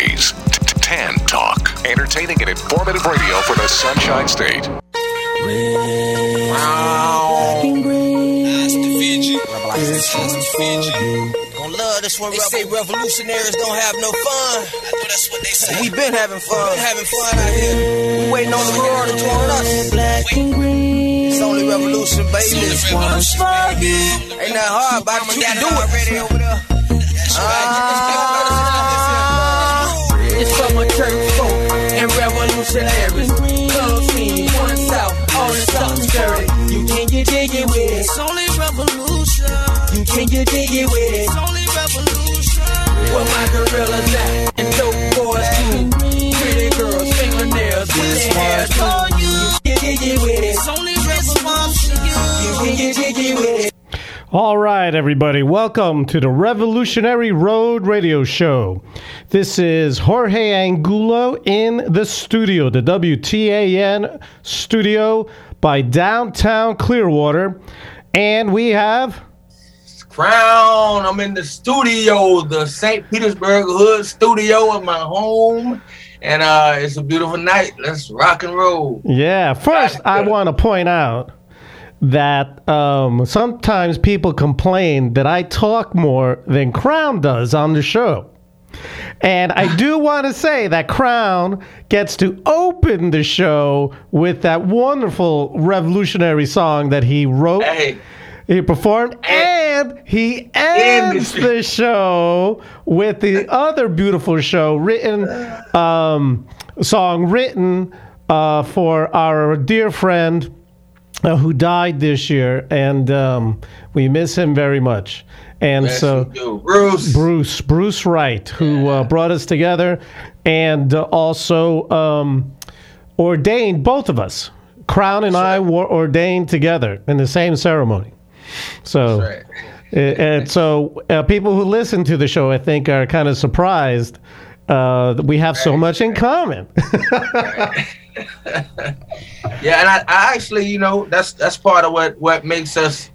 Weekdays, Tan Talk. Entertaining and informative radio for the Sunshine State. Gonna love this one. They say revolutionaries don't have no fun. I know that's what they say. We been having fun. Been having fun out here. We waiting on the world to join us. Black and green. It's only revolution, baby. This one's for you. Ain't that hard, but you can do it. Already over there. Ah, revolutionaries. Color scheme, one south, all in something dirty. You can get jiggy with it. It's only revolution. You can get jiggy with it. It's only revolution. Where my gorillas at? And dope boys too. Pretty girls, fingernails, with their hair too. You can get jiggy with it. It's only revolution. You can get jiggy with it. All right, everybody, welcome to the Revolutionary Road Radio Show. This is Jorge Angulo in the studio, the WTAN studio by downtown Clearwater. And we have. Krown. I'm in the studio, the St. Petersburg Hood studio of my home. And uh, it's a beautiful night. Let's rock and roll. Yeah, first, I want to point out that um, sometimes people complain that I talk more than Krown does on the show. And I do want to say that Krown gets to open the show with that wonderful revolutionary song that he wrote. Hey, He performed, and he ends the show with the other beautiful show written, um, song written uh, for our dear friend uh, who died this year, and um, we miss him very much. And yes, so. Bruce. Bruce, Bruce Wright, who uh, brought us together, and uh, also um, ordained both of us. Krown and I were ordained together in the same ceremony. So, That's uh, and so uh, people who listen to the show, I think, are kind of surprised uh, that we have so much in common. Yeah, and I, I actually, you know, that's that's part of what what makes us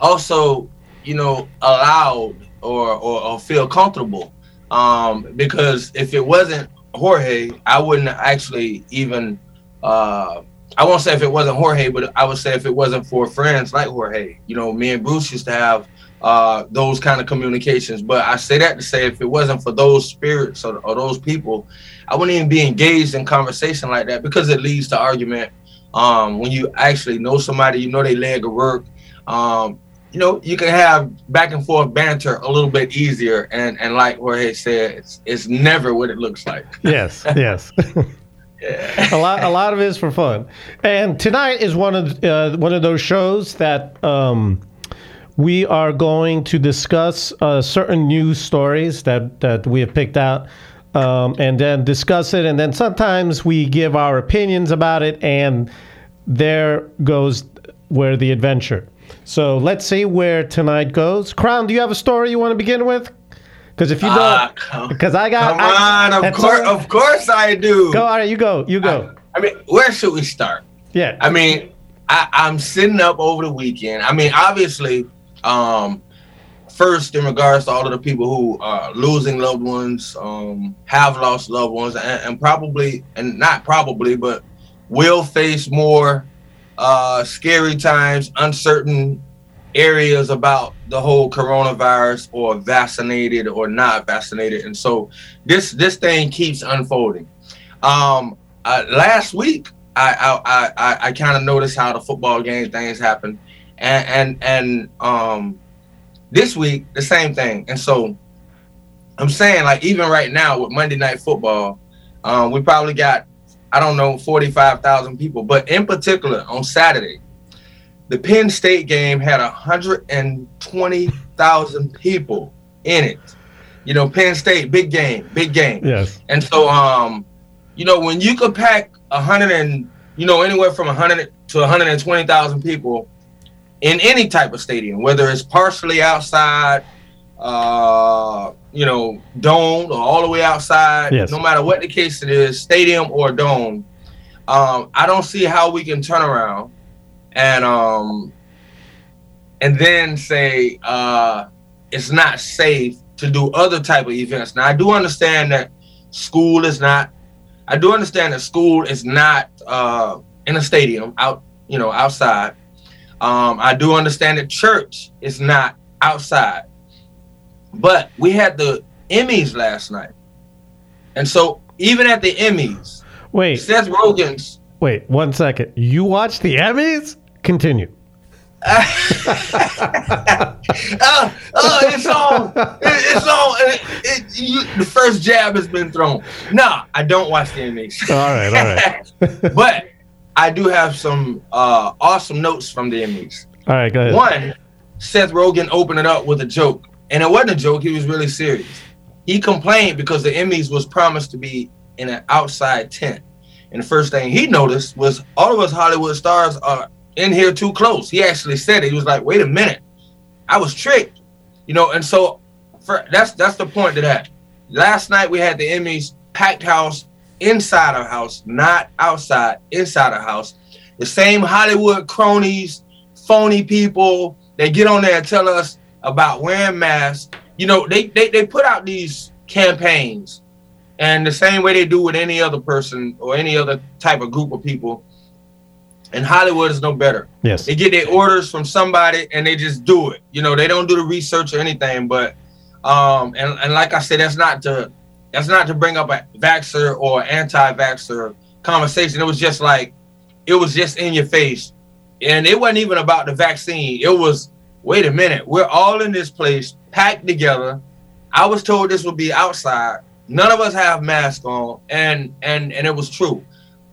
also, you know, allowed or or, or feel comfortable. Um, because if it wasn't Jorge, I wouldn't actually even. Uh, I won't say if it wasn't Jorge, but I would say if it wasn't for friends like Jorge. You know, me and Bruce used to have uh, those kind of communications. But I say that to say if it wasn't for those spirits or, or those people, I wouldn't even be engaged in conversation like that because it leads to argument. Um, when you actually know somebody, you know they leg of work. Um, you know, you can have back and forth banter a little bit easier. And and like Jorge said, it's, it's never what it looks like. yes, yes. a lot, a lot of it is for fun. And tonight is one of uh, one of those shows that um, we are going to discuss uh, certain news stories that that we have picked out, um, and then discuss it. And then sometimes we give our opinions about it, and there goes where the adventure. So let's see where tonight goes. Krown, do you have a story you want to begin with? Because if you Ah, don't, because I got, Come I- on, of course, all- of course I do. Go, all right, you go, you go. I mean, where should we start? Yeah. I mean, I, I'm sitting up over the weekend. I mean, obviously, um, first in regards to all of the people who are losing loved ones, um, have lost loved ones, and, and probably, and not probably, but will face more uh, scary times, uncertain areas about the whole coronavirus, or vaccinated or not vaccinated, and so this this thing keeps unfolding. Um, uh, last week, I I I, I, kind of noticed how the football game things happen, and and and um, this week the same thing. And so I'm saying like even right now with Monday Night Football, um, we probably got I don't know forty five thousand people, but in particular on Saturday, the Penn State game had hundred and twenty thousand people in it. You know, Penn State, big game, big game. Yes. And so, um, you know, when you could pack a hundred and you know anywhere from a hundred to one hundred and twenty thousand people in any type of stadium, whether it's partially outside, uh, you know, domed or all the way outside, Yes. no matter what the case it is, stadium or dome, um, I don't see how we can turn around and um and then say uh it's not safe to do other type of events. Now I do understand that school is not. I do understand that school is not uh, in a stadium out, you know, outside. Um, I do understand that church is not outside. But we had the Emmys last night. And so even at the Emmys, wait, Seth Rogen's. Wait, one second. You watched the Emmys? Continue. uh, uh, it's on. It, it's on. It, it, you, the first jab has been thrown. No, I don't watch the Emmys. All right, all right. but I do have some uh, awesome notes from the Emmys. All right, go ahead. One, Seth Rogen opened it up with a joke, and it wasn't a joke. He was really serious. He complained because the Emmys was promised to be in an outside tent, and the first thing he noticed was all of us Hollywood stars are in here too close. He actually said it. He was like, "Wait a minute, I was tricked," you know. And so, for, that's that's the point to that. Last night we had the Emmys packed house inside our house, not outside, inside our house. The same Hollywood cronies, phony people they get on there and tell us about wearing masks. You know, they, they, they put out these campaigns and the same way they do with any other person or any other type of group of people. And Hollywood is no better. Yes. They get their orders from somebody and they just do it. You know, they don't do the research or anything. But um and, and like I said, that's not to that's not to bring up a vaxer or anti-vaxer conversation. It was just like it was just in your face and it wasn't even about the vaccine. It was, wait a minute, we're all in this place packed together. I was told this would be outside. None of us have masks on, and and and it was true.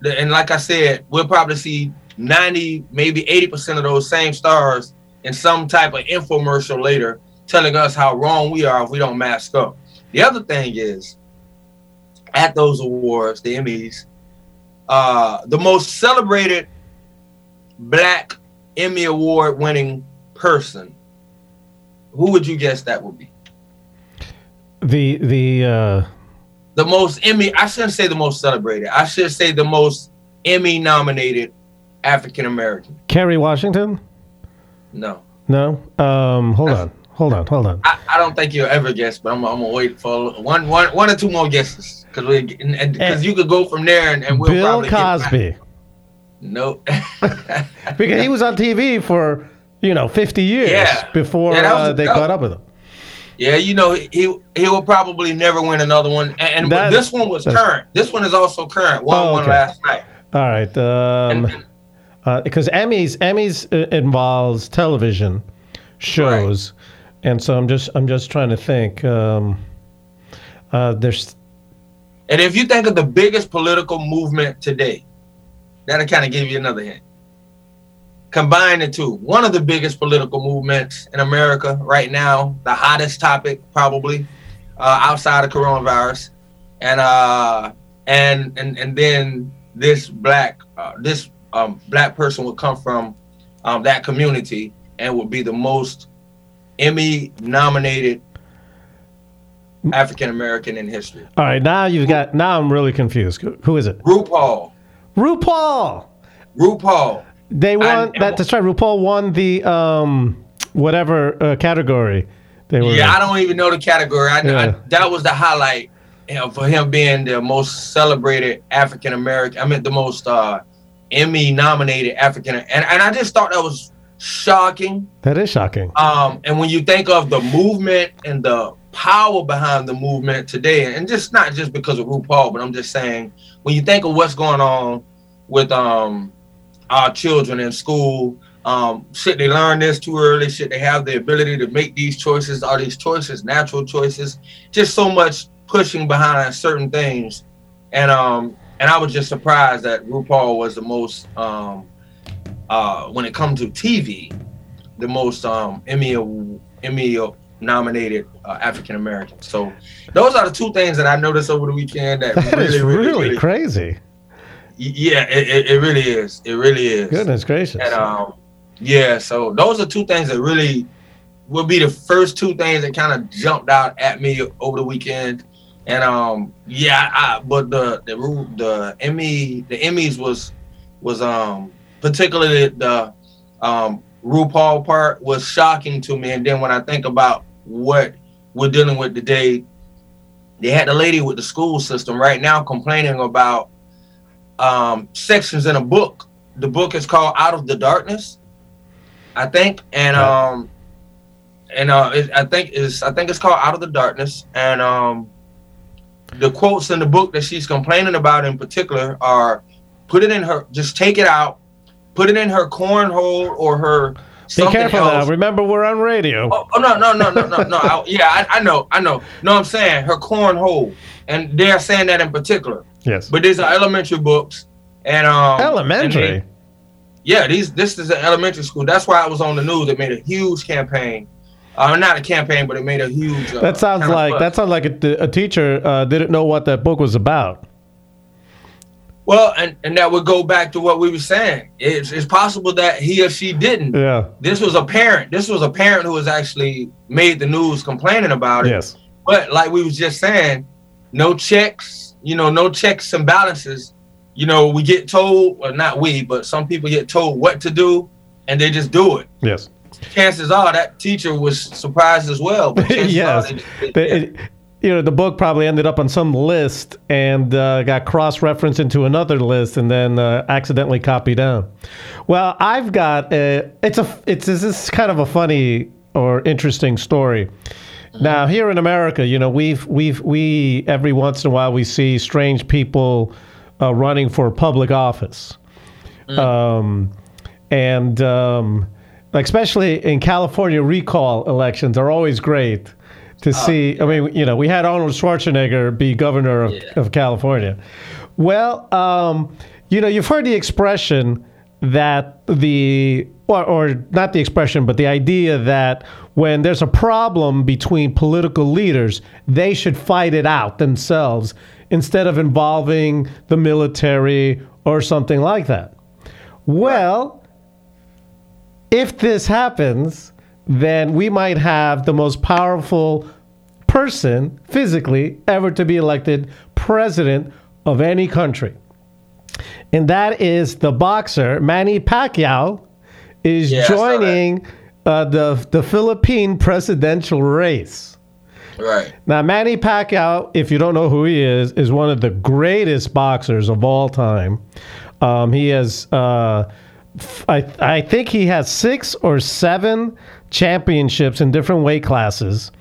And like I said, we'll probably see 90, maybe 80% of those same stars in some type of infomercial later telling us how wrong we are if we don't mask up. The other thing is, at those awards, the Emmys, uh, the most celebrated black Emmy Award winning person, who would you guess that would be? The the uh the most Emmy I shouldn't say the most celebrated. I should say the most Emmy nominated African American. Kerry Washington? No. No. Um hold on. Hold on, hold on. I, I don't think you'll ever guess, but I'm, I'm gonna wait for one, one, one or two more guesses because we because you could go from there and, and we'll Bill Cosby. Nope. because he was on TV for you know 50 years yeah. before yeah, uh, they caught up with him. Yeah, you know he he will probably never win another one. And, and that, this one was current. This one is also current. One oh, okay. one last night. All right. Um, uh, because Emmys Emmys uh, involves television shows, right. and so I'm just I'm just trying to think. Um, uh, there's. And if you think of the biggest political movement today, That'll kind of give you another hint. Combine the two. One of the biggest political movements in America right now, the hottest topic probably uh, outside of coronavirus, and uh, and and and then this black uh, this um, black person would come from um, that community and would be the most Emmy nominated African American in history. All right, now you've got. Now I'm really confused. Who is it? RuPaul. RuPaul. RuPaul. They won. that, that's right. RuPaul won the um whatever uh, category. They were. Yeah. I don't even know the category. I, yeah. I, that was the highlight you know, for him being the most celebrated African American. I mean, the most uh, Emmy nominated African. And and I just thought that was shocking. That is shocking. Um, and when you think of the movement and the power behind the movement today, and just not just because of RuPaul, but I'm just saying when you think of what's going on with um our children in school, um, should they learn this too early? Should they have the ability to make these choices? Are these choices natural choices? Just so much pushing behind certain things, and um, and I was just surprised that RuPaul was the most um, uh, when it comes to TV, the most um Emmy Emmy nominated uh, African American. So those are the two things that I noticed over the weekend that, that really, really, really, crazy. Yeah, it, it, really is. It really is. Goodness gracious. And um, yeah, so those are two things that really would be the first two things that kind of jumped out at me over the weekend. And um, yeah, I, but the the the Emmy the Emmys was was um particularly the um RuPaul part was shocking to me. And then when I think about what we're dealing with today, they had the lady with the school system right now complaining about um, sections in a book. The book is called Out of the Darkness, I think, and um, and uh, it, I think is I think it's called Out of the Darkness, and um, the quotes in the book that she's complaining about in particular are put it in her just take it out. Put it in her cornhole or her be careful else. now remember we're on radio. Oh, oh no no no no no no. I, yeah I, I, know i know. No i'm saying? Her cornhole. And they're saying that in particular. Yes. But these are elementary books. And um elementary? and they, yeah these this is an elementary school. That's why i was on the news. It made a huge campaign. Uh, not a campaign, but it made a huge. Uh, that sounds like that sounds like a, a teacher uh, didn't know what that book was about. Well, and, and that would go back to what we were saying. It's, it's possible that he or she didn't. Yeah. This was a parent. This was a parent who was actually made the news complaining about it. Yes. But like we was just saying, no checks. You know, no checks and balances. You know, we get told, well, not we, but some people get told what to do, and they just do it. Yes chances are that teacher was surprised as well. yes, they, they, it, you know the book probably ended up on some list and uh, got cross-referenced into another list and then uh, accidentally copied down. Well, I've got a, it's a it's this is kind of a funny or interesting story. Mm-hmm. Now here in America, you know we've we've we every once in a while we see strange people uh, running for public office, mm. um, and um, especially in California recall elections are always great to oh, see. I mean, you know, we had Arnold Schwarzenegger be governor of, yeah. of California. Well, um, you know, you've heard the expression that the or, or, not the expression, but the idea that when there's a problem between political leaders, they should fight it out themselves instead of involving the military or something like that. Well, if this happens, then we might have the most powerful person physically ever to be elected president of any country. And that is the boxer Manny Pacquiao is yeah, joining uh, the the Philippine presidential race. Right. Now Manny Pacquiao, if you don't know who he is, is one of the greatest boxers of all time. Um, he has uh, I, I think he has six or seven championships in different weight classes.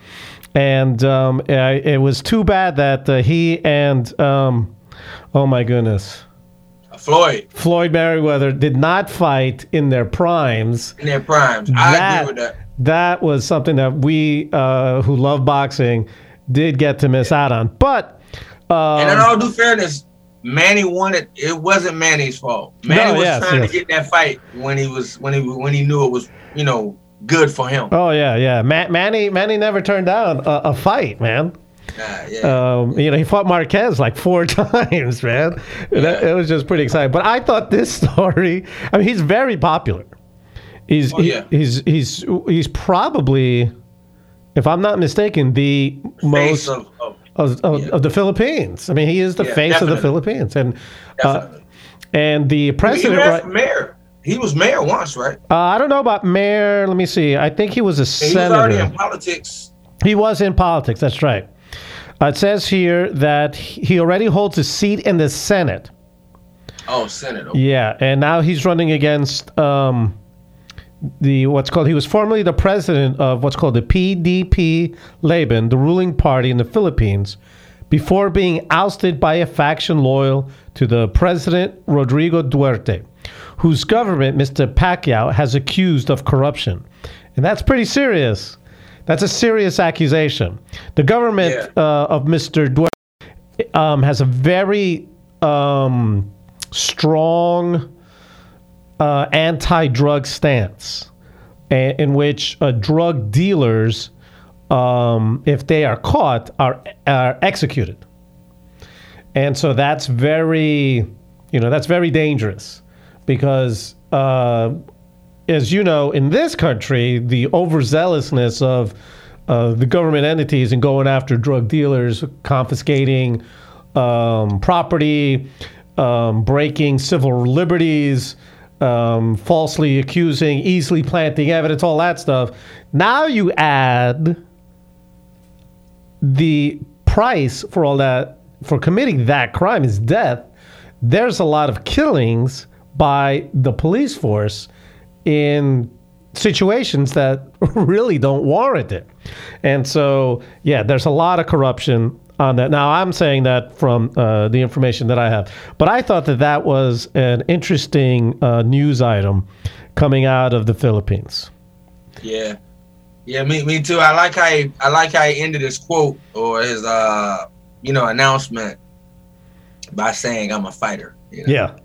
And um, I, it was too bad that uh, he and, um, oh my goodness. Floyd. Floyd Mayweather did not fight in their primes. In their primes. I that, agree with that. That was something that we uh, who love boxing did get to miss out on. But. Um, and in all due fairness, Manny wanted it wasn't Manny's fault. Manny no, was yes, trying yes. to get that fight when he was when he when he knew it was you know good for him. Oh yeah, yeah. Ma- Manny Manny never turned down a, a fight, man. Uh, yeah. Um, you know, he fought Marquez like four times, man. Yeah. That, it was just pretty exciting. But I thought this story. I mean, he's very popular. He's oh, yeah. he's he's he's probably, if I'm not mistaken, the Face most of, of of, of, of, the Philippines. I mean, he is the face definitely. of the Philippines, and uh, and the president. He, right, mayor. He was mayor once, right? Uh, I don't know about mayor. Let me see. I think he was a senator. He was already in politics. He was in politics. That's right. Uh, it says here that he already holds a seat in the Senate. Oh, Senate. Okay. Yeah, and now he's running against. Um, the what's called he was formerly the president of what's called the PDP Laban, the ruling party in the Philippines, before being ousted by a faction loyal to the president Rodrigo Duterte, whose government Mr. Pacquiao has accused of corruption. And that's pretty serious. That's a serious accusation. The government yeah. uh, of Mr. Duterte um, has a very um, strong uh, anti-drug stance, a- in which uh, drug dealers, um, if they are caught, are are executed. And so that's very, you know, that's very dangerous, because uh, as you know, in this country, the overzealousness of uh, the government entities and going after drug dealers, confiscating um, property, um, breaking civil liberties, um, falsely accusing, easily planting evidence, all that stuff. Now you add the price for all that for committing that crime is death, there's a lot of killings by the police force in situations that really don't warrant it. And so, yeah, there's a lot of corruption on that. Now, I'm saying that from uh, the information that I have, but I thought that that was an interesting uh, news item coming out of the Philippines. Yeah, yeah, me, me too. I like how he, I like how he ended his quote or his uh, you know, announcement by saying I'm a fighter. You know? Yeah.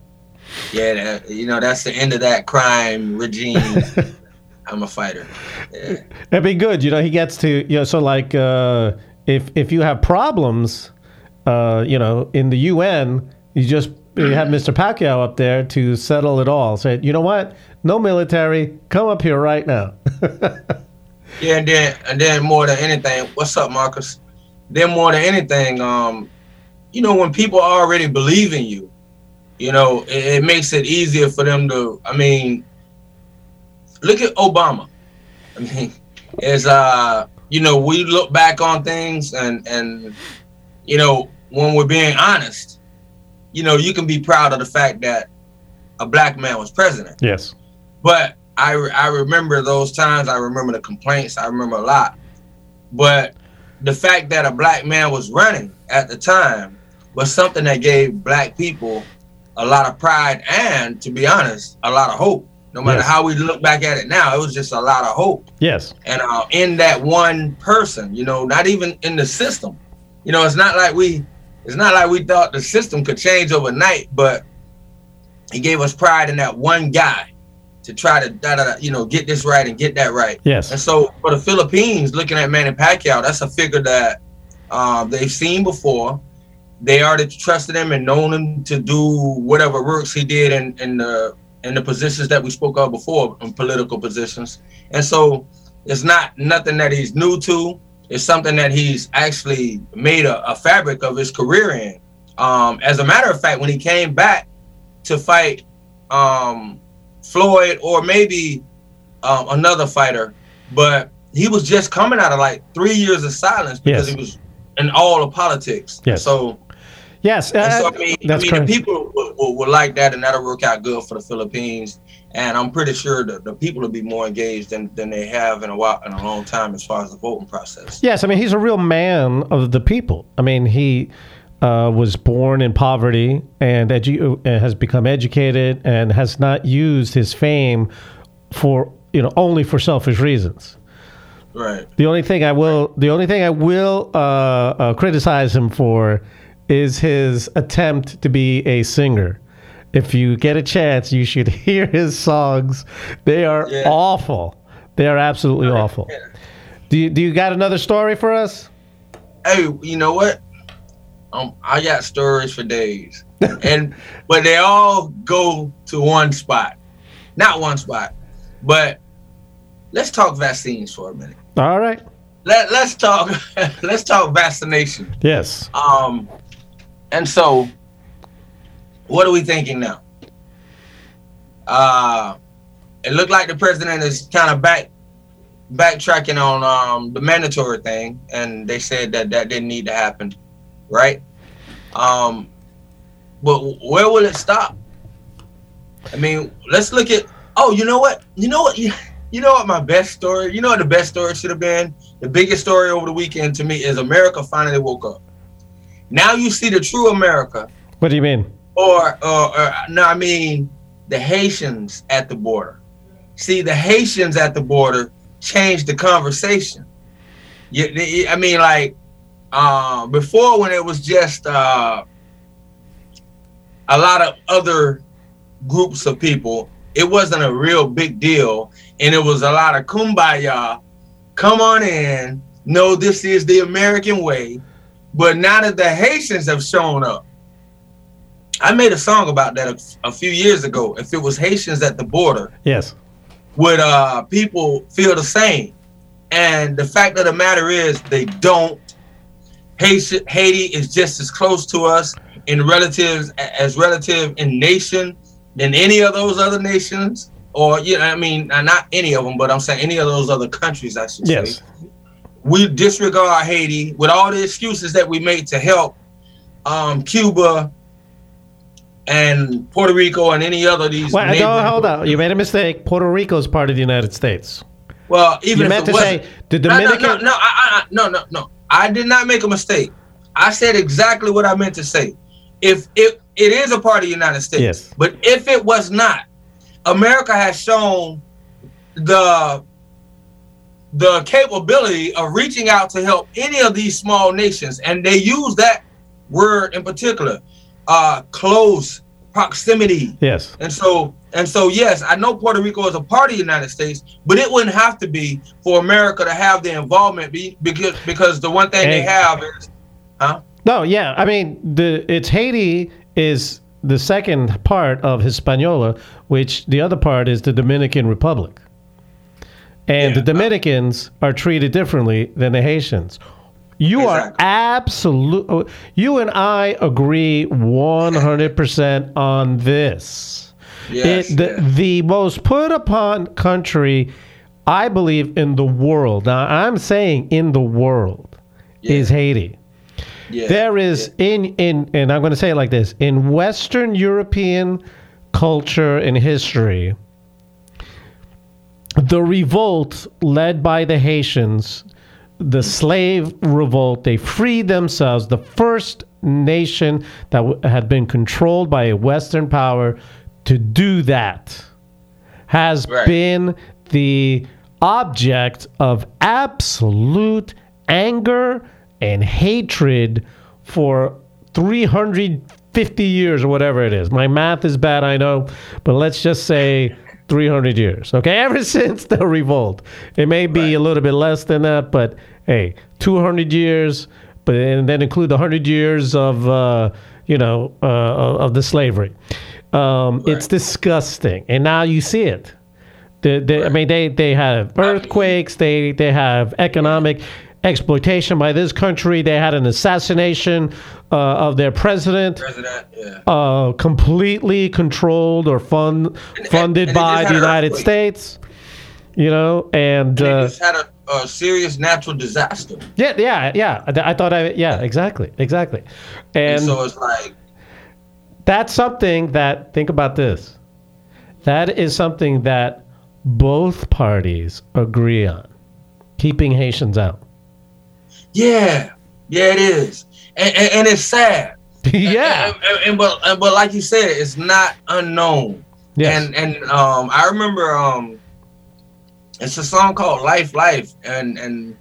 Yeah, that, you know that's the end of that crime regime. I'm a fighter. Yeah. It'd be good, you know. He gets to, you know, so like uh, if if you have problems, uh, you know, in the UN, you just you have Mr. Pacquiao up there to settle it all. Say, you know what? No military, come up here right now. yeah, and then and then more than anything, what's up, Marcus? Then more than anything, um, you know, when people already believe in you, you know, it, it makes it easier for them to. I mean, look at Obama. I mean, is uh, you know, we look back on things and and you know, when we're being honest, you know, you can be proud of the fact that a black man was president. Yes. But I I remember those times. I remember the complaints. I remember a lot. But the fact that a black man was running at the time was something that gave black people a lot of pride and, to be honest, a lot of hope. No matter yes. how we look back at it now, it was just a lot of hope. Yes. And uh, in that one person, you know, not even in the system. You know, it's not like we, it's not like we thought the system could change overnight, but he gave us pride in that one guy to try to da, da, da, you know get this right and get that right. Yes. And so for the Philippines, looking at Manny Pacquiao, that's a figure that um, they've seen before. They already trusted him and known him to do whatever works he did in, in the in the positions that we spoke of before, in political positions. And so it's not nothing that he's new to. It's something that he's actually made a, a fabric of his career in. Um, as a matter of fact, when he came back to fight um, Floyd or maybe um, another fighter, but he was just coming out of like three years of silence because yes. he was in all of politics. Yes. So. Yes, uh, so, I mean, I mean, the people will, will, will, like that, and that'll work out good for the Philippines. And I'm pretty sure that the people will be more engaged than, than they have in a while, in a long time, as far as the voting process. Yes, I mean he's a real man of the people. I mean he uh, was born in poverty and edu- has become educated and has not used his fame for you know only for selfish reasons. Right. The only thing I will the only thing I will uh, uh, criticize him for is his attempt to be a singer. If you get a chance, you should hear his songs. They are yeah. awful. They are absolutely awful. Yeah. Do you, do you got another story for us? Hey, you know what? Um, I got stories for days, and but they all go to one spot, not one spot, but let's talk vaccines for a minute. All right. Let Let's talk. let's talk vaccination. Yes. Um, and so, what are we thinking now? Uh, it looked like the president is kind of back backtracking on um, the mandatory thing, and they said that that didn't need to happen right? Um, but where will it stop? I mean, let's look at. Oh, you know what? You know what? You, you know what? My best story. You know what the best story should have been. The biggest story over the weekend to me is America finally woke up. Now you see the true America. What do you mean? Or, or, or no, I mean the Haitians at the border. See, the Haitians at the border changed the conversation. You, I mean, like uh, before when it was just uh, a lot of other groups of people, it wasn't a real big deal, and it was a lot of kumbaya. Come on in. No, this is the American way. But now that the Haitians have shown up, I made a song about that a, a few years ago. If it was Haitians at the border, yes, would uh, people feel the same? And the fact of the matter is, they don't Haiti, Haiti is just as close to us in relatives as relative in nation than any of those other nations, or you know, I mean, not any of them, but I'm saying any of those other countries, I should yes. say. We disregard Haiti with all the excuses that we made to help um, Cuba and Puerto Rico and any other of these. Well, no, hold on. You made a mistake. Puerto Rico is part of the United States. Well, even if you meant to say the Dominican. No, no, no, I, I, no, no, no. I did not make a mistake. I said exactly what I meant to say. If it it is a part of the United States, yes. but if it was not, America has shown the the capability of reaching out to help any of these small nations, and they use that word in particular, uh, close proximity. Yes. And so and so yes, I know Puerto Rico is a part of the United States, but it wouldn't have to be for America to have the involvement be, because because the one thing and, they have is huh? No, yeah. I mean the it's Haiti is the second part of Hispaniola, which the other part is the Dominican Republic. And yeah. the Dominicans are treated differently than the Haitians. You exactly. are absolute. Oh, you and I agree 100% on this. Yes, it, the, the most put upon country, I believe, in the world. Now, I'm saying in the world yeah. is Haiti. Yeah. There is in in and I'm going to say it like this in Western European culture and history the revolt led by the Haitians, the slave revolt, they freed themselves, the first nation that w- had been controlled by a Western power to do that has right. been the object of absolute anger and hatred for 350 years or whatever it is. My math is bad, I know, but let's just say 300 years. Okay, ever since the revolt. It may be right. a little bit less than that, but hey, 200 years, but and then include the 100 years of uh, you know uh, of the slavery. Um, right. It's disgusting, and now you see it. The, the, right. I mean, they, they have earthquakes. They they have economic exploitation by this country. They had an assassination uh, of their president, president yeah. uh, completely controlled or fund, funded and, and by the United States. You know, and, and uh, just had a, a, serious natural disaster. Yeah, yeah, yeah. I, I thought I, yeah, exactly, exactly. And, and so it's like that's something that think about this. That is something that both parties agree on, keeping Haitians out. Yeah, yeah, it is, and, and, and it's sad. yeah, and, and, but but like you said, it's not unknown. Yes. and and um, I remember um, it's a song called "Life, Life," and and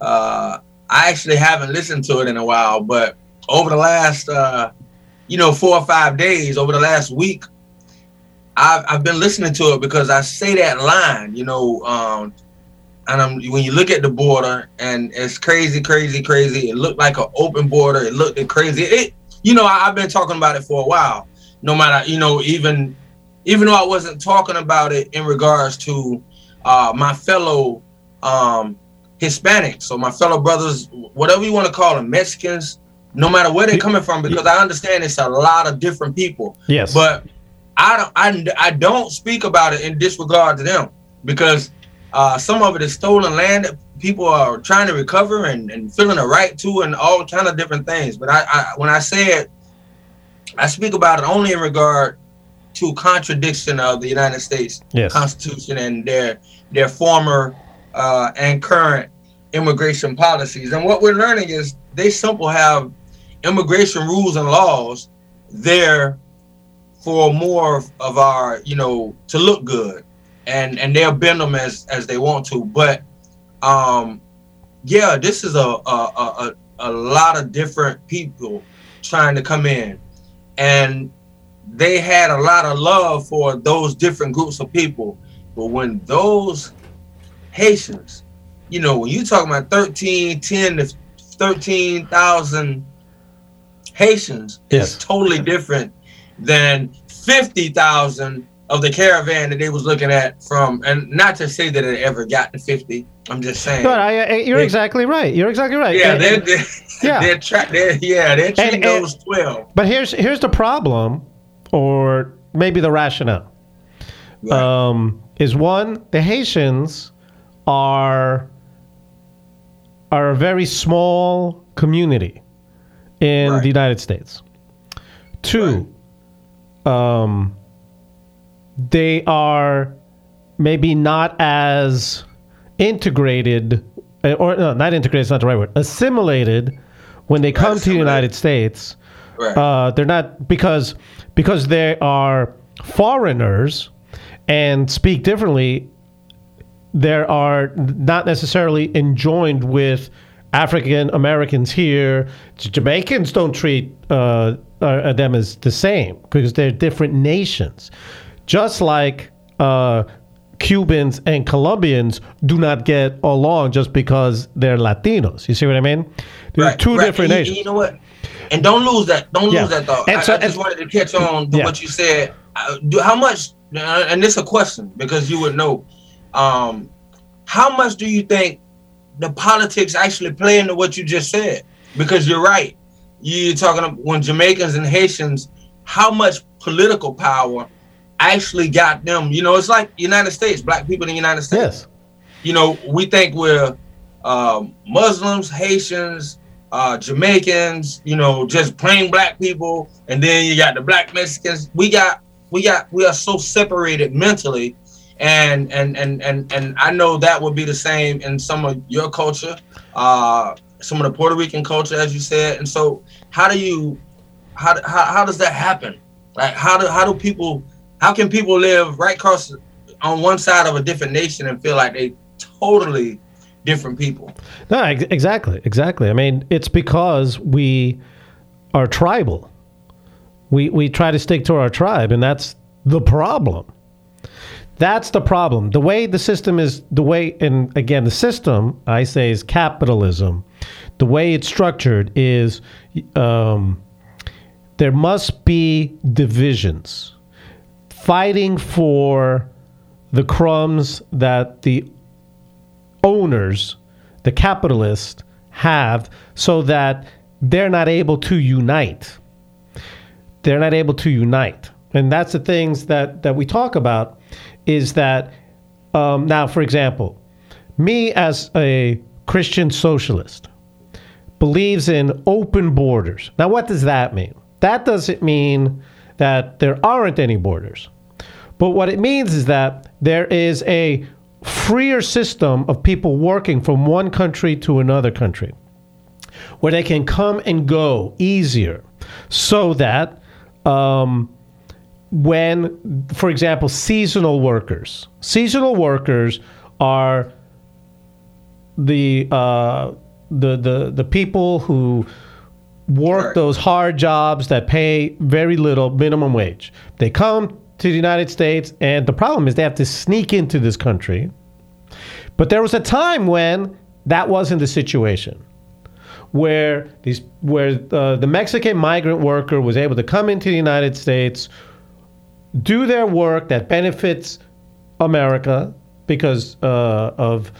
uh, I actually haven't listened to it in a while, but over the last uh, you know four or five days, over the last week, I've I've been listening to it because I say that line, you know, um, and I'm, when you look at the border and it's crazy, crazy, crazy. It looked like an open border. It looked crazy. It, you know, I, have been talking about it for a while. No matter, you know, even even though I wasn't talking about it in regards to uh, my fellow um, Hispanics, so my fellow brothers, whatever you want to call them, Mexicans, no matter where they're coming from, because I understand it's a lot of different people. Yes, but I don't, I, I don't speak about it in disregard to them because uh, some of it is stolen land that people are trying to recover and, and feeling a right to, and all kind of different things. But I, I, when I say it, I speak about it only in regard to contradiction of the United States yes. Constitution and their their former uh, and current immigration policies. And what we're learning is they simply have immigration rules and laws there for more of our, you know, to look good and and they'll bend them as as they want to. But um, yeah, this is a a, a a lot of different people trying to come in, and they had a lot of love for those different groups of people. But when those Haitians, you know, when you talk about 13, 10 to 13,000 Haitians, yes. it's totally different than 50,000 of the caravan that they was looking at from, and not to say that it ever got to fifty. I'm just saying. But I, I, you're they, exactly right. You're exactly right. Yeah, they're, they're, yeah, they're, tra- they're yeah they're treating and, those twelve. But here's here's the problem, or maybe the rationale. Right. Um, is one the Haitians are are a very small community in right. the United States. Two, right. um, they are maybe not as integrated, or no, not integrated. It's not the right word. Assimilated when they come to the United States. Right. Uh, they're not because because they are foreigners and speak differently. There are not necessarily enjoined with African Americans here. Jamaicans don't treat uh, uh, them as the same because they're different nations. Just like uh, Cubans and Colombians do not get along just because they're Latinos. You see what I mean? They're right, two right. different you, nations. You know what? And don't lose that. Don't yeah. lose that thought. And I, so, I just and, wanted to catch on to yeah. what you said. Do, how much? Uh, and this is a question because you would know. Um, how much do you think the politics actually play into what you just said? Because you're right. You're talking about when Jamaicans and Haitians, how much political power actually got them. You know, it's like United States, black people in the United States. Yes. You know, we think we're um, Muslims, Haitians, uh, Jamaicans, you know, just plain black people, and then you got the black Mexicans. We got, we got, we are so separated mentally, and and and and and I know that would be the same in some of your culture, uh, some of the Puerto Rican culture, as you said. And so, how do you, how how, how does that happen? Like, how do how do people how can people live right across on one side of a different nation and feel like they totally different people? No, exactly, exactly. I mean, it's because we are tribal. We we try to stick to our tribe, and that's the problem. That's the problem. The way the system is, the way, and again, the system I say is capitalism. The way it's structured is um, there must be divisions fighting for the crumbs that the owners, the capitalists, have so that they're not able to unite. They're not able to unite. And that's the things that, that we talk about is that um, now, for example, me as a Christian socialist believes in open borders. Now, what does that mean? That doesn't mean that there aren't any borders. But what it means is that there is a freer system of people working from one country to another country where they can come and go easier so that um, when, for example, seasonal workers, seasonal workers are the uh, the the the people who work those hard jobs that pay very little minimum wage. They come to the United States, and the problem is they have to sneak into this country. But there was a time when that wasn't the situation, where these where uh, the Mexican migrant worker was able to come into the United States, do their work that benefits America because uh, of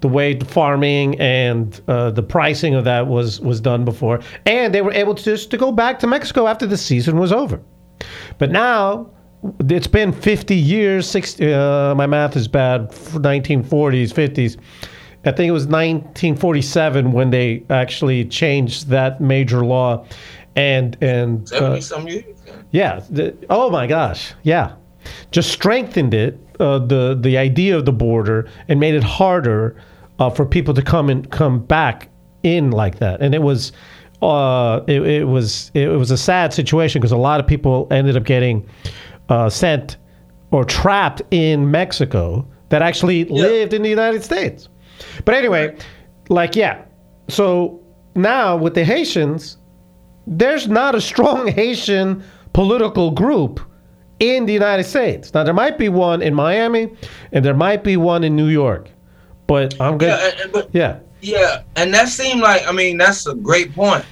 the way the farming and uh, the pricing of that was was done before, and they were able to just to go back to Mexico after the season was over. But now it's been 50 years 60 uh, my math is bad 1940s 50s i think it was 1947 when they actually changed that major law and and uh, some years? Yeah the, oh my gosh yeah. Just strengthened it uh, the the idea of the border and made it harder uh, for people to come and come back in like that. And it was uh, it, it was it was a sad situation because a lot of people ended up getting uh, sent or trapped in Mexico that actually lived in the United States. But anyway, like, yeah. So now with the Haitians, there's not a strong Haitian political group in the United States. Now, there might be one in Miami and there might be one in New York. But I'm good. Yeah, but, yeah. Yeah. And that seemed like, I mean, that's a great point.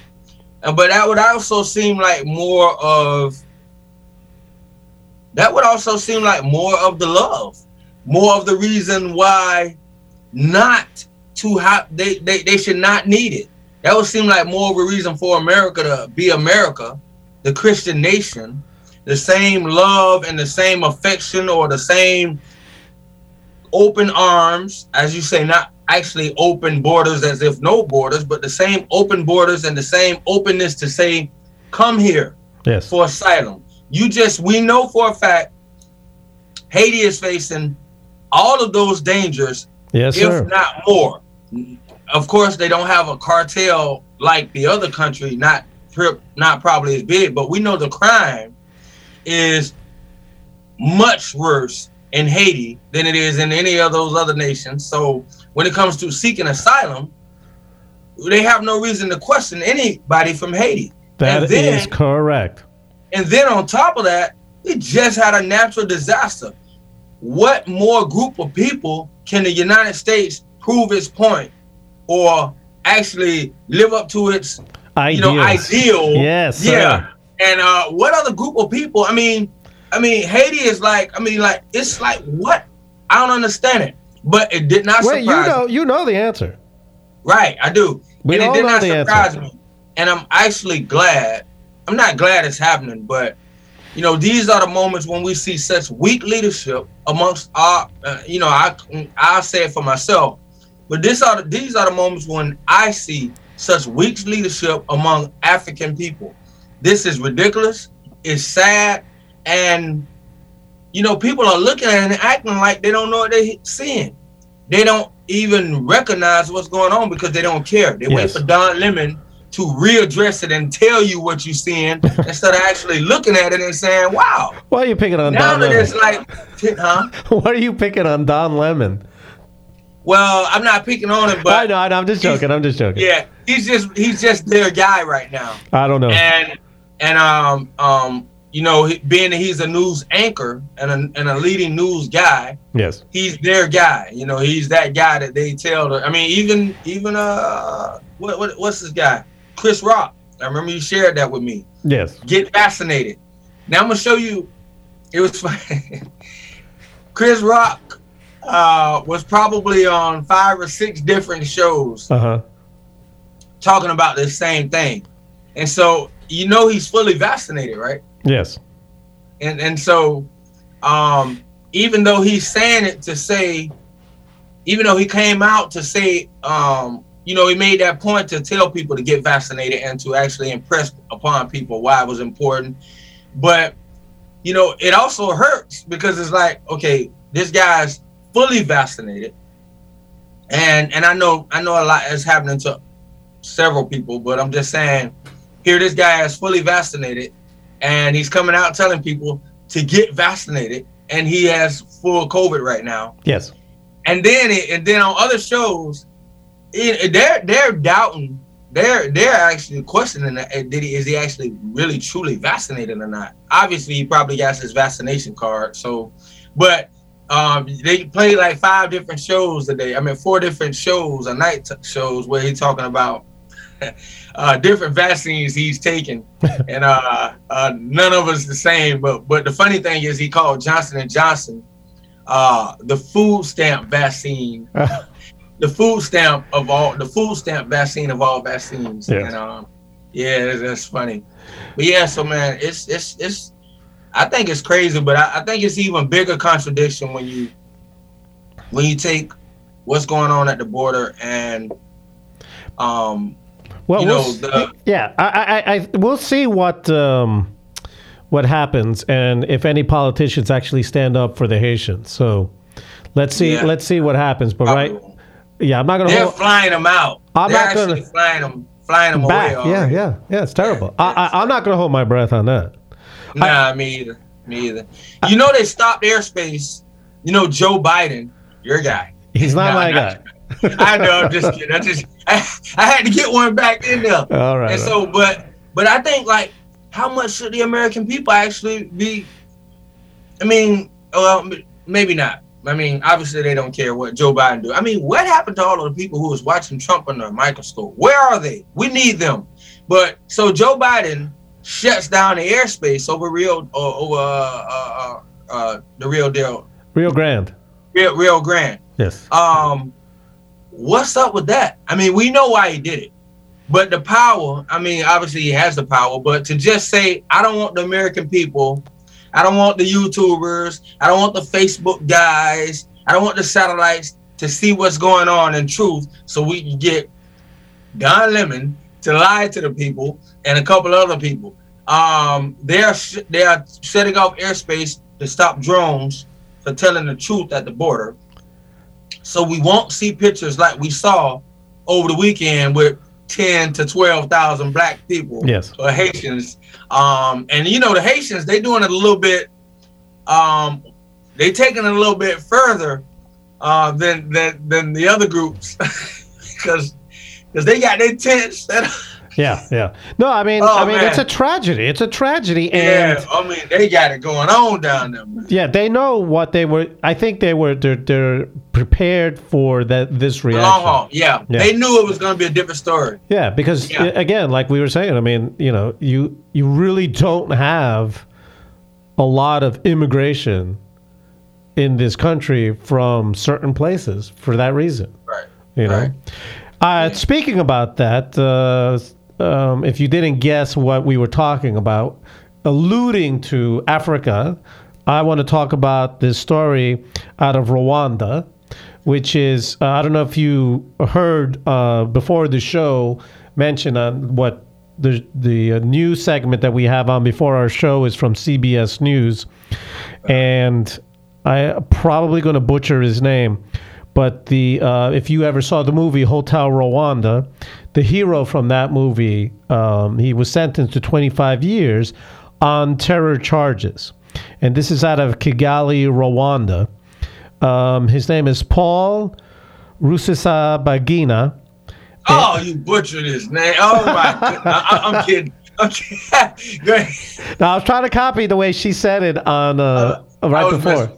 But that would also seem like more of that would also seem like more of the love, more of the reason why not to have they, they they should not need it. That would seem like more of a reason for America to be America, the Christian nation, the same love and the same affection or the same open arms, as you say, not actually open borders as if no borders, but the same open borders and the same openness to say, come here yes. for asylum. You just, we know for a fact Haiti is facing all of those dangers, yes, if sir. not more. Of course, they don't have a cartel like the other country, not not probably as big, but we know the crime is much worse in Haiti than it is in any of those other nations. So when it comes to seeking asylum, they have no reason to question anybody from Haiti. That then, is correct. And then on top of that, we just had a natural disaster. What more group of people can the United States prove its point or actually live up to its Ideals. you know ideal? Yes. Yeah. Sir. And uh, what other group of people? I mean, I mean, Haiti is like, I mean, like it's like what? I don't understand it. But it did not Wait, surprise you know, me. you know the answer. Right, I do. We and it did not surprise answer. me. And I'm actually glad. I'm not glad it's happening, but you know, these are the moments when we see such weak leadership amongst our. Uh, you know, I I say it for myself, but this are the, these are the moments when I see such weak leadership among African people. This is ridiculous. It's sad, and you know, people are looking at it and acting like they don't know what they're seeing. They don't even recognize what's going on because they don't care. They yes. wait for Don Lemon to readdress it and tell you what you're seeing instead of actually looking at it and saying, "Wow." Why are you picking on now Don that Lemon? it's like, huh? Why are you picking on Don Lemon? Well, I'm not picking on him, but I know, I know I'm just joking. I'm just joking. Yeah, he's just he's just their guy right now. I don't know. And and um um you know being that he's a news anchor and a, and a leading news guy. Yes. He's their guy. You know, he's that guy that they tell. To, I mean, even even uh what, what what's this guy? Chris Rock. I remember you shared that with me. Yes. Get vaccinated. Now I'm gonna show you. It was funny. Chris Rock uh, was probably on five or six different shows uh-huh. talking about the same thing. And so you know he's fully vaccinated, right? Yes. And and so um, even though he's saying it to say, even though he came out to say, um, you know, he made that point to tell people to get vaccinated and to actually impress upon people why it was important. But you know, it also hurts because it's like, okay, this guy's fully vaccinated, and and I know I know a lot is happening to several people, but I'm just saying, here this guy is fully vaccinated, and he's coming out telling people to get vaccinated, and he has full COVID right now. Yes. And then it, and then on other shows, they're they're doubting. They're they're actually questioning that did he is he actually really truly vaccinated or not? Obviously, he probably got his vaccination card. So, but um, they play like five different shows a day. I mean, four different shows, a night t- shows where he's talking about uh, different vaccines he's taken, and uh, uh, none of us the same. But but the funny thing is, he called Johnson and Johnson uh, the food stamp vaccine, the food stamp of all, the food stamp vaccine of all vaccines. Yes. And um, yeah, that's, that's funny. But yeah, so man, it's it's it's. I think it's crazy, but I, I think it's even bigger contradiction when you when you take what's going on at the border and um Well, you we'll, know the yeah, I, I, I, we'll see what um, what happens and if any politicians actually stand up for the Haitians. So let's see, Yeah. let's see what happens. But right, yeah, I'm not gonna they're hold flying them out. I'm they're not gonna- actually flying them flying them back. away. Yeah, already. yeah, yeah. It's terrible. I, I, I'm not gonna hold my breath on that. Nah, me either. Me either. You know they stopped airspace. You know Joe Biden, your guy. He's not Nah, my guy. I know. I'm just kidding. I just I, I had to get one back in there. All right. And so, but but I think like, how much should the American people actually be? I mean, well, maybe not. I mean, obviously they don't care what Joe Biden do. I mean, what happened to all of the people who was watching Trump under a microscope? Where are they? We need them. But so Joe Biden shuts down the airspace over Rio or over uh, uh, uh, the Rio deal, Rio Grande. Rio, Rio Grande. Yes. Um, what's up with that? I mean, we know why he did it, but the power. I mean, obviously he has the power, but to just say, I don't want the American people, I don't want the YouTubers, I don't want the Facebook guys, I don't want the satellites. to see what's going on in truth, so we can get Don Lemon to lie to the people and a couple other people. Um, they're they are setting off airspace to stop drones for telling the truth at the border. So we won't see pictures like we saw over the weekend with ten to twelve thousand black people, yes, or Haitians. Um, and you know the Haitians they doing it a little bit. Um, they taking it a little bit further uh, than than than the other groups because because they got their tents that. Yeah, yeah. No, I mean, oh, I mean, man. it's a tragedy. It's a tragedy, and yeah, I mean, they got it going on down there. Man. Yeah, they know what they were. I think they were. They're, they're prepared for that this reaction. Long haul. Yeah. yeah. they knew it was going to be a different story. Yeah, because yeah. again, like we were saying, I mean, you know, you you really don't have a lot of immigration in this country from certain places for that reason. Right. You know. Right. Uh, speaking about that, uh, um, if you didn't guess what we were talking about, alluding to Africa, I want to talk about this story out of Rwanda, which is uh, I don't know if you heard uh, before the show mention on what the the uh, news segment that we have on before our show is from CBS News, and I probably going to butcher his name. But the uh, if you ever saw the movie Hotel Rwanda, the hero from that movie, um, he was sentenced to 25 years on terror charges, and this is out of Kigali, Rwanda. Um, his name is Paul Rusesabagina. Oh, you butchered his name! Oh my! I, I'm kidding. I'm now I was trying to copy the way she said it on uh, uh, right before.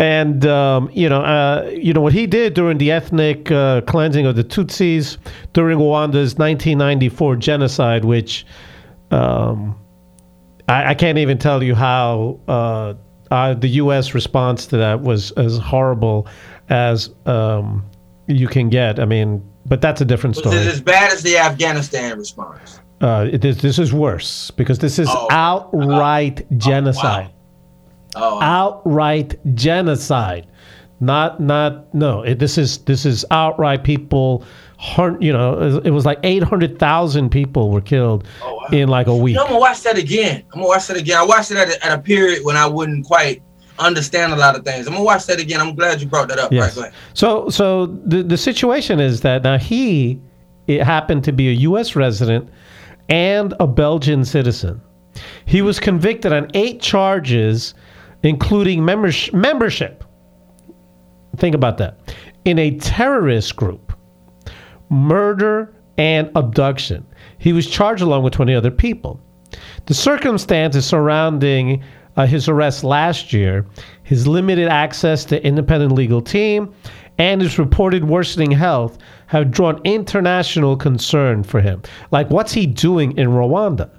And um, you know, uh, you know what he did during the ethnic uh, cleansing of the Tutsis during Rwanda's 1994 genocide, which um, I, I, can't even tell you how uh, uh the U.S. response to that was as horrible as um, you can get. I mean, but that's a different story. Was it as bad as the Afghanistan response? Uh, it is, this is worse because this is oh. outright oh, genocide. Wow. Oh. Outright genocide. Not not no. It, this is this is outright people. You know, it was like eight hundred thousand people were killed oh, wow. in like a week. You know, I'm gonna watch that again. I'm gonna watch that again. I watched it at a, at a period when I wouldn't quite understand a lot of things. I'm gonna watch that again. I'm glad you brought that up. Yes. Right, so so the the situation is that now he it happened to be a U.S. resident and a Belgian citizen. He was convicted on eight charges including members- membership. Think about that. In a terrorist group, murder, and abduction. He was charged along with 20 other people. The circumstances surrounding uh, his arrest last year, his limited access to independent legal team, and his reported worsening health have drawn international concern for him. Like, what's he doing in Rwanda?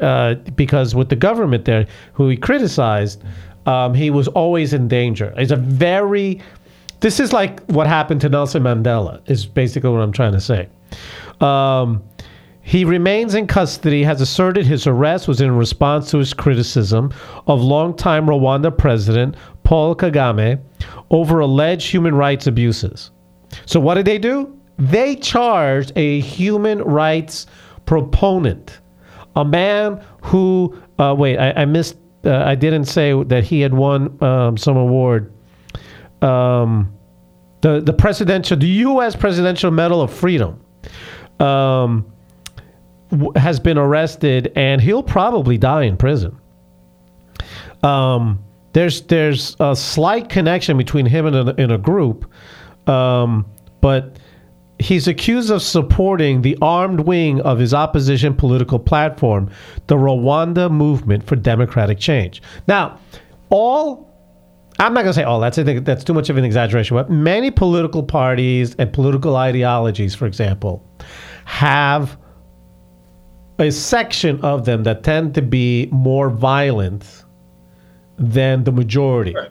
Uh, because with the government there, who he criticized, um, he was always in danger. He's a very. This is like what happened to Nelson Mandela. Is basically what I'm trying to say. Um, he remains in custody, has asserted his arrest was in response to his criticism of longtime Rwanda President Paul Kagame over alleged human rights abuses. So, what did they do? They charged a human rights proponent, a man who, uh, wait, I, I missed uh, I didn't say that he had won um, some award. Um, the the presidential, the U.S. Presidential Medal of Freedom, um, w- has been arrested, and he'll probably die in prison. Um, there's there's a slight connection between him and a, in a group, um, but he's accused of supporting the armed wing of his opposition political platform, the Rwanda Movement for Democratic Change. Now, all I'm not going to say all. That's I think that's too much of an exaggeration. But many political parties and political ideologies, for example, have a section of them that tend to be more violent than the majority. Right.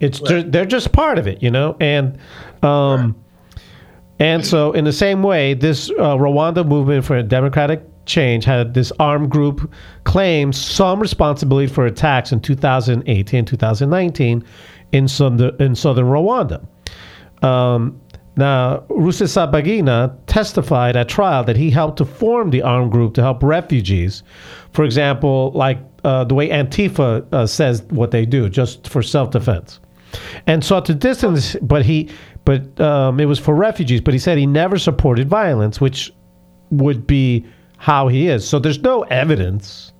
It's right. they're just part of it, you know. And um, and so, in the same way, this uh, Rwanda movement for democratic change had this armed group claim some responsibility for attacks in 2018 2019 in, southern, in southern Rwanda. Um, now, Rusesabagina testified at trial that he helped to form the armed group to help refugees. For example, like uh, the way Antifa uh, says what they do, just for self-defense, and sought to distance. But he, but um, it was for refugees. But he said he never supported violence, which would be how he is. So there's no evidence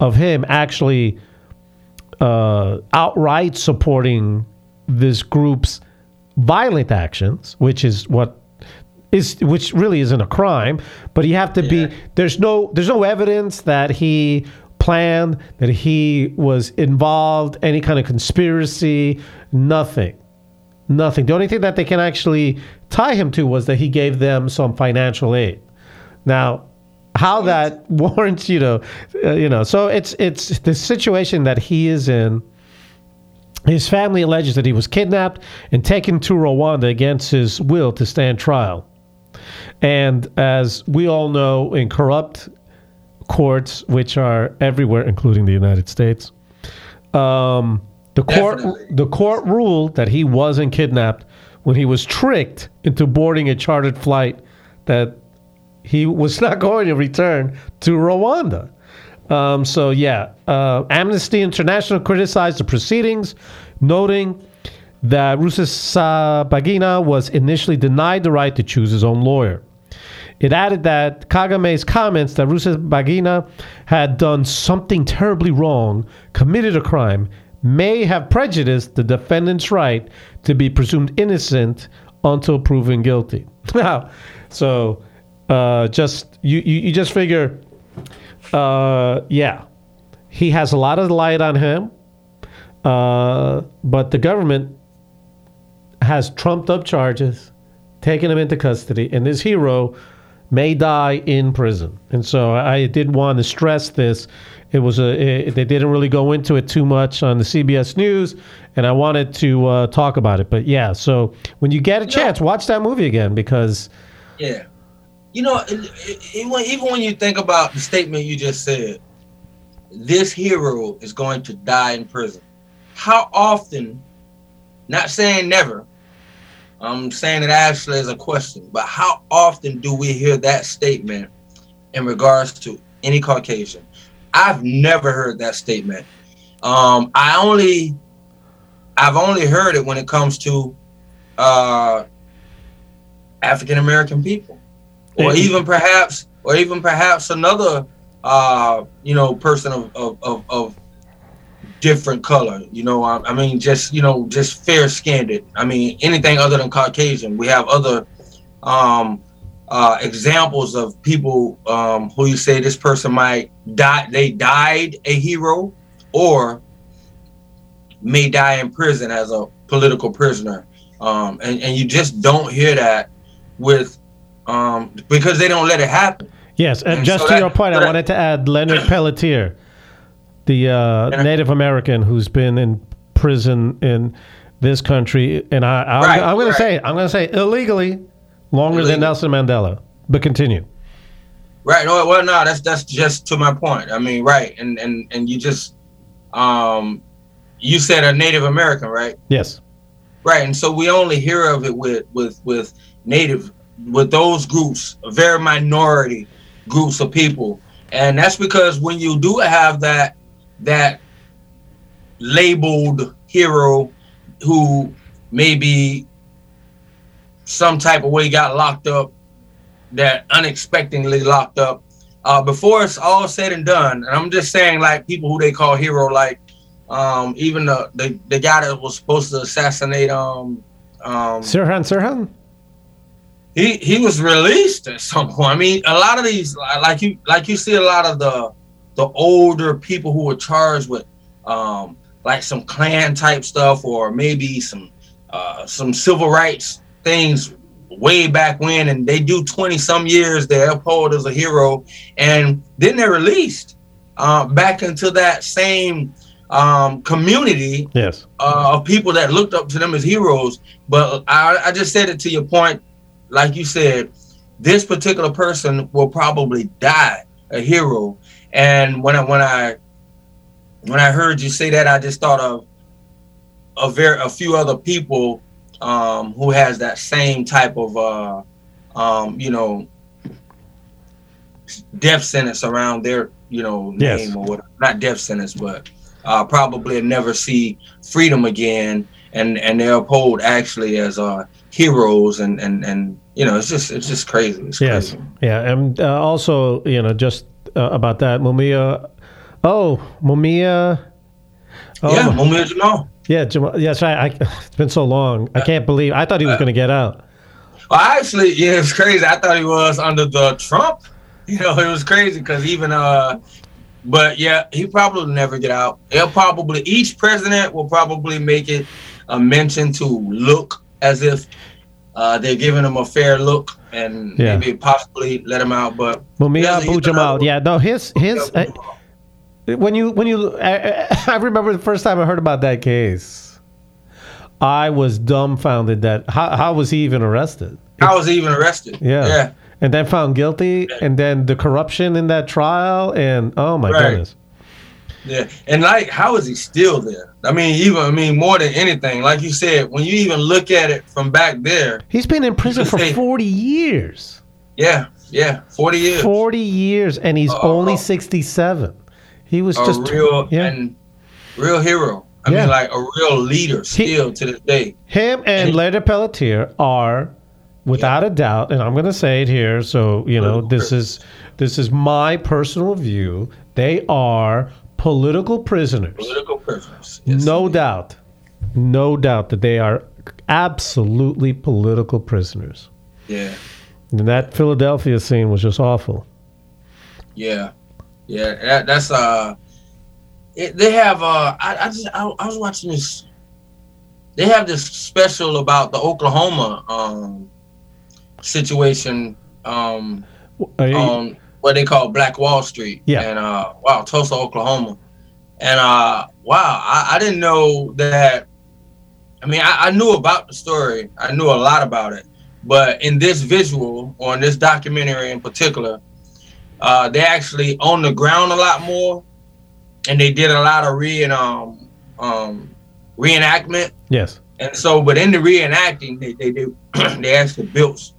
of him actually uh, outright supporting this group's violent actions, which is what is which really isn't a crime, but you have to yeah. be there's no there's no evidence that he planned that he was involved any kind of conspiracy, nothing. Nothing. The only thing that they can actually tie him to was that he gave them some financial aid. Now, how that warrants you know, uh, you know, so it's it's the situation that he is in his family alleges that he was kidnapped and taken to Rwanda against his will to stand trial. And as we all know, in corrupt courts, which are everywhere, including the United States, um, the court the court ruled that he wasn't kidnapped when he was tricked into boarding a chartered flight that he was not going to return to Rwanda. Um, so, yeah, uh, Amnesty International criticized the proceedings, noting that Rusesabagina was initially denied the right to choose his own lawyer. It added that Kagame's comments that Rusesabagina had done something terribly wrong, committed a crime, may have prejudiced the defendant's right to be presumed innocent until proven guilty. Now, so uh, just you, you, you just figure uh, yeah, he has a lot of light on him, uh, but the government has trumped up charges, taken him into custody, and this hero may die in prison. And so I did want to stress this. It was a it, they didn't really go into it too much on the CBS News, and I wanted to uh, talk about it. But yeah, so when you get a chance, watch that movie again because yeah, you know, even when you think about the statement you just said, this hero is going to die in prison. How often, not saying never, I'm saying it actually as a question, but how often do we hear that statement in regards to any Caucasian? I've never heard that statement. Um, I only, I've only heard it when it comes to uh, African American people or even perhaps, or even perhaps another, uh, you know, person of of, of, of different color. You know, I, I, mean, just you know, just fair skinned. I mean, anything other than Caucasian. We have other um, uh, examples of people um, who you say this person might die. They died a hero, or may die in prison as a political prisoner. Um, and, and you just don't hear that with um, because they don't let it happen. Yes, and, and just so to that, your point, I wanted to add Leonard Peltier, the uh, Native American who's been in prison in this country, and I, I'm going to say, I'm going to say illegally, longer than Nelson Mandela. But continue. Right. No, well, no, that's that's just to my point. I mean, right, and and and you just, um, you said a Native American, right? Yes. Right, and so we only hear of it with with with Native with those groups, very minority groups of people. And that's because when you do have that that labeled hero who maybe some type of way got locked up, that unexpectedly locked up. Uh, before it's all said and done, and I'm just saying, like people who they call hero, like um, even the, the the guy that was supposed to assassinate um um Sirhan Sirhan he he was released at some point. I mean, a lot of these, like you like you see a lot of the the older people who were charged with um, like some Klan type stuff or maybe some uh, some civil rights things way back when, and they do twenty some years. They're upheld as a hero, and then they're released uh, back into that same um, community yes. uh, of people that looked up to them as heroes. But I, I just said it to your point like you said, this particular person will probably die a hero. And when I when I when I heard you say that, I just thought of a very a few other people um, who has that same type of, uh, um, you know, death sentence around their, you know, name yes. or whatever. Not death sentence, but uh, probably never see freedom again, and and they're uphold actually as uh, heroes, and and and you know, it's just it's just crazy. It's yes, crazy. yeah, and uh, also you know just uh, about that, Mumia. Oh, Mumia. Oh, yeah, Mumia Jamal. Yeah, Jamal. Yes, I, I, it's been so long. I can't believe. I thought he was going to get out. Well, actually, yeah, it's crazy. I thought he was under the Trump. You know, it was crazy because even uh, but yeah, he probably never get out. He'll probably each president will probably make it a mention to look as if uh, they're giving him a fair look and yeah. maybe possibly let him out. But Mumia Abu Jamal, yeah, no, his his. Uh, when you when you I, I, remember the first time I heard about that case, I was dumbfounded that how how was he even arrested? How was he even arrested? Yeah. Yeah. And then found guilty, yeah. and then the corruption in that trial, and oh my right. goodness. Yeah, and like, how is he still there? I mean, even I mean, more than anything, like you said, when you even look at it from back there, he's been in prison for say, forty years. Yeah, yeah, forty years. Forty years, and he's uh, only sixty-seven. He was just real yeah. and real hero. I yeah. mean, like a real leader still he, to this day. Him and, and Leonard Peltier are, without yeah. a doubt, and I'm going to say it here. So you know, this is this is my personal view. They are political prisoners. Political prisoners. Yes, no doubt. No doubt that they are absolutely political prisoners. Yeah. And that Philadelphia scene was just awful. Yeah. Yeah, that, that's uh it, they have uh I, I just I, I, was watching this they have this special about the Oklahoma um situation um on what they call Black Wall Street. Yeah. And uh, wow, Tulsa, Oklahoma. And uh, wow, I, I didn't know that. I mean, I, I, knew about the story. I knew a lot about it. But in this visual, or in this documentary in particular, uh, they actually on the ground a lot more, and they did a lot of re um, um, reenactment. Yes. And so, but in the reenacting, they they they, they actually built,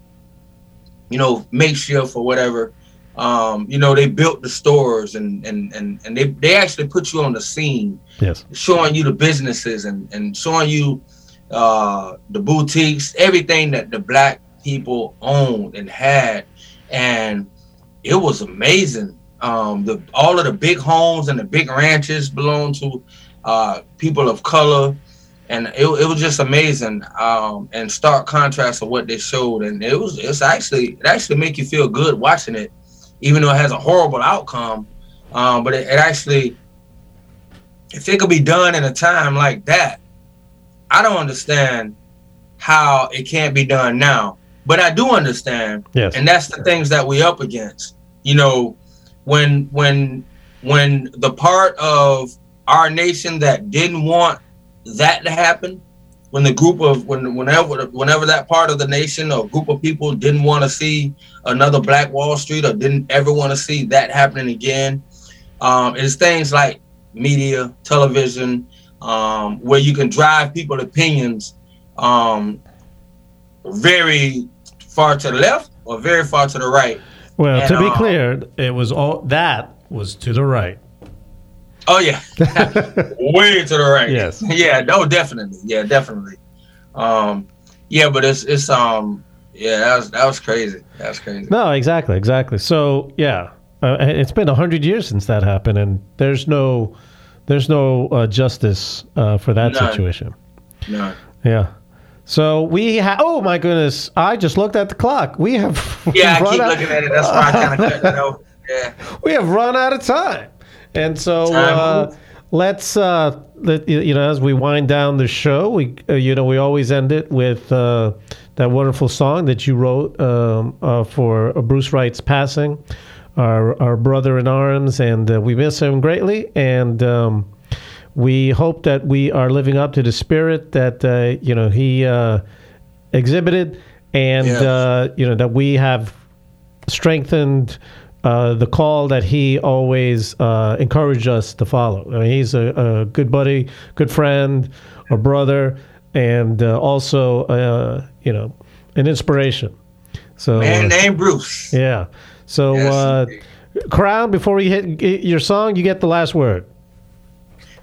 you know, makeshift or whatever um, you know, they built the stores and and and and they they actually put you on the scene, yes, showing you the businesses and and showing you uh, the boutiques, everything that the black people owned and had, and it was amazing. Um, the all of the big homes and the big ranches belong to uh, people of color, and it, it was just amazing. Um, and stark contrast of what they showed, and it was it's actually it actually make you feel good watching it even though it has a horrible outcome. Um, but it, it, actually, if it could be done in a time like that, I don't understand how it can't be done now. But I do understand, yes. and that's the things that we up against. You know, when when when the part of our nation that didn't want that to happen when the group of when whenever whenever that part of the nation or group of people didn't want to see another Black Wall Street or didn't ever want to see that happening again, um, it's things like media, television, um, where you can drive people's opinions um, very far to the left or very far to the right. Well, and, to be um, clear, it was all that was to the right. Oh yeah, way to the right. Yes. Yeah. No, definitely. Yeah, definitely. Um, yeah, but it's it's um yeah that was that was crazy. That was crazy. No, exactly, exactly. So yeah, uh, it's been a hundred years since that happened, and there's no there's no uh, justice uh, for that None. situation. No. Yeah. So we have. Oh my goodness! I just looked at the clock. We have. Yeah, I keep out- looking at it. That's why I kind of cut it out. Yeah. We have run out of time. And so uh, let's uh, let, you know as we wind down the show, we uh, you know we always end it with uh, that wonderful song that you wrote um, uh, for Bruce Wright's passing, our our brother in arms, and uh, we miss him greatly. And um, we hope that we are living up to the spirit that you know he exhibited, and yes. you know that we have strengthened uh, the call that he always uh, encouraged us to follow. I mean, he's a, a, good buddy, good friend, a brother, and uh, also uh, you know an inspiration. So man uh, named Bruce. Yeah. So Yes, uh. Krown, before we hit your song, you get the last word.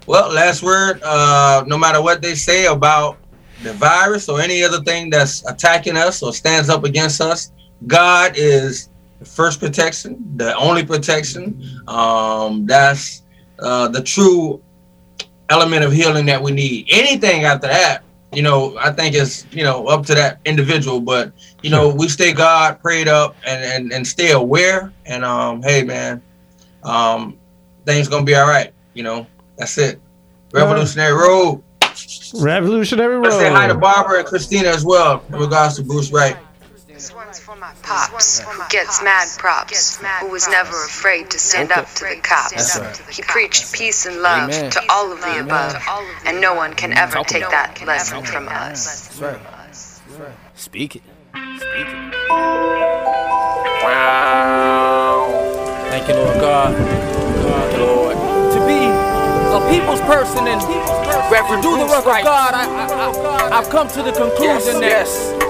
Well, last word. Uh, no matter what they say about the virus or any other thing that's attacking us or stands up against us, God is the first protection, the only protection. Um, that's uh, the true element of healing that we need. Anything after that, you know, I think is you know up to that individual. But you know, we stay God prayed up and and, and stay aware. And um, hey, man, um, things gonna be all right. You know, that's it. Revolutionary Road. Revolutionary I say hi to Barbara and Christina as well in regards to Bruce Wright. This one's for my pops, who gets mad props, who was never afraid to stand up to the cops. He preached peace and love Amen. to all of the above, and no one can ever Talk take about that lesson from us. That's right. Speak it. Speak it. Wow. Thank you, Lord God. Thank you, Lord. To be a people's person and do the work of God, I, I, I, I've come to the conclusion that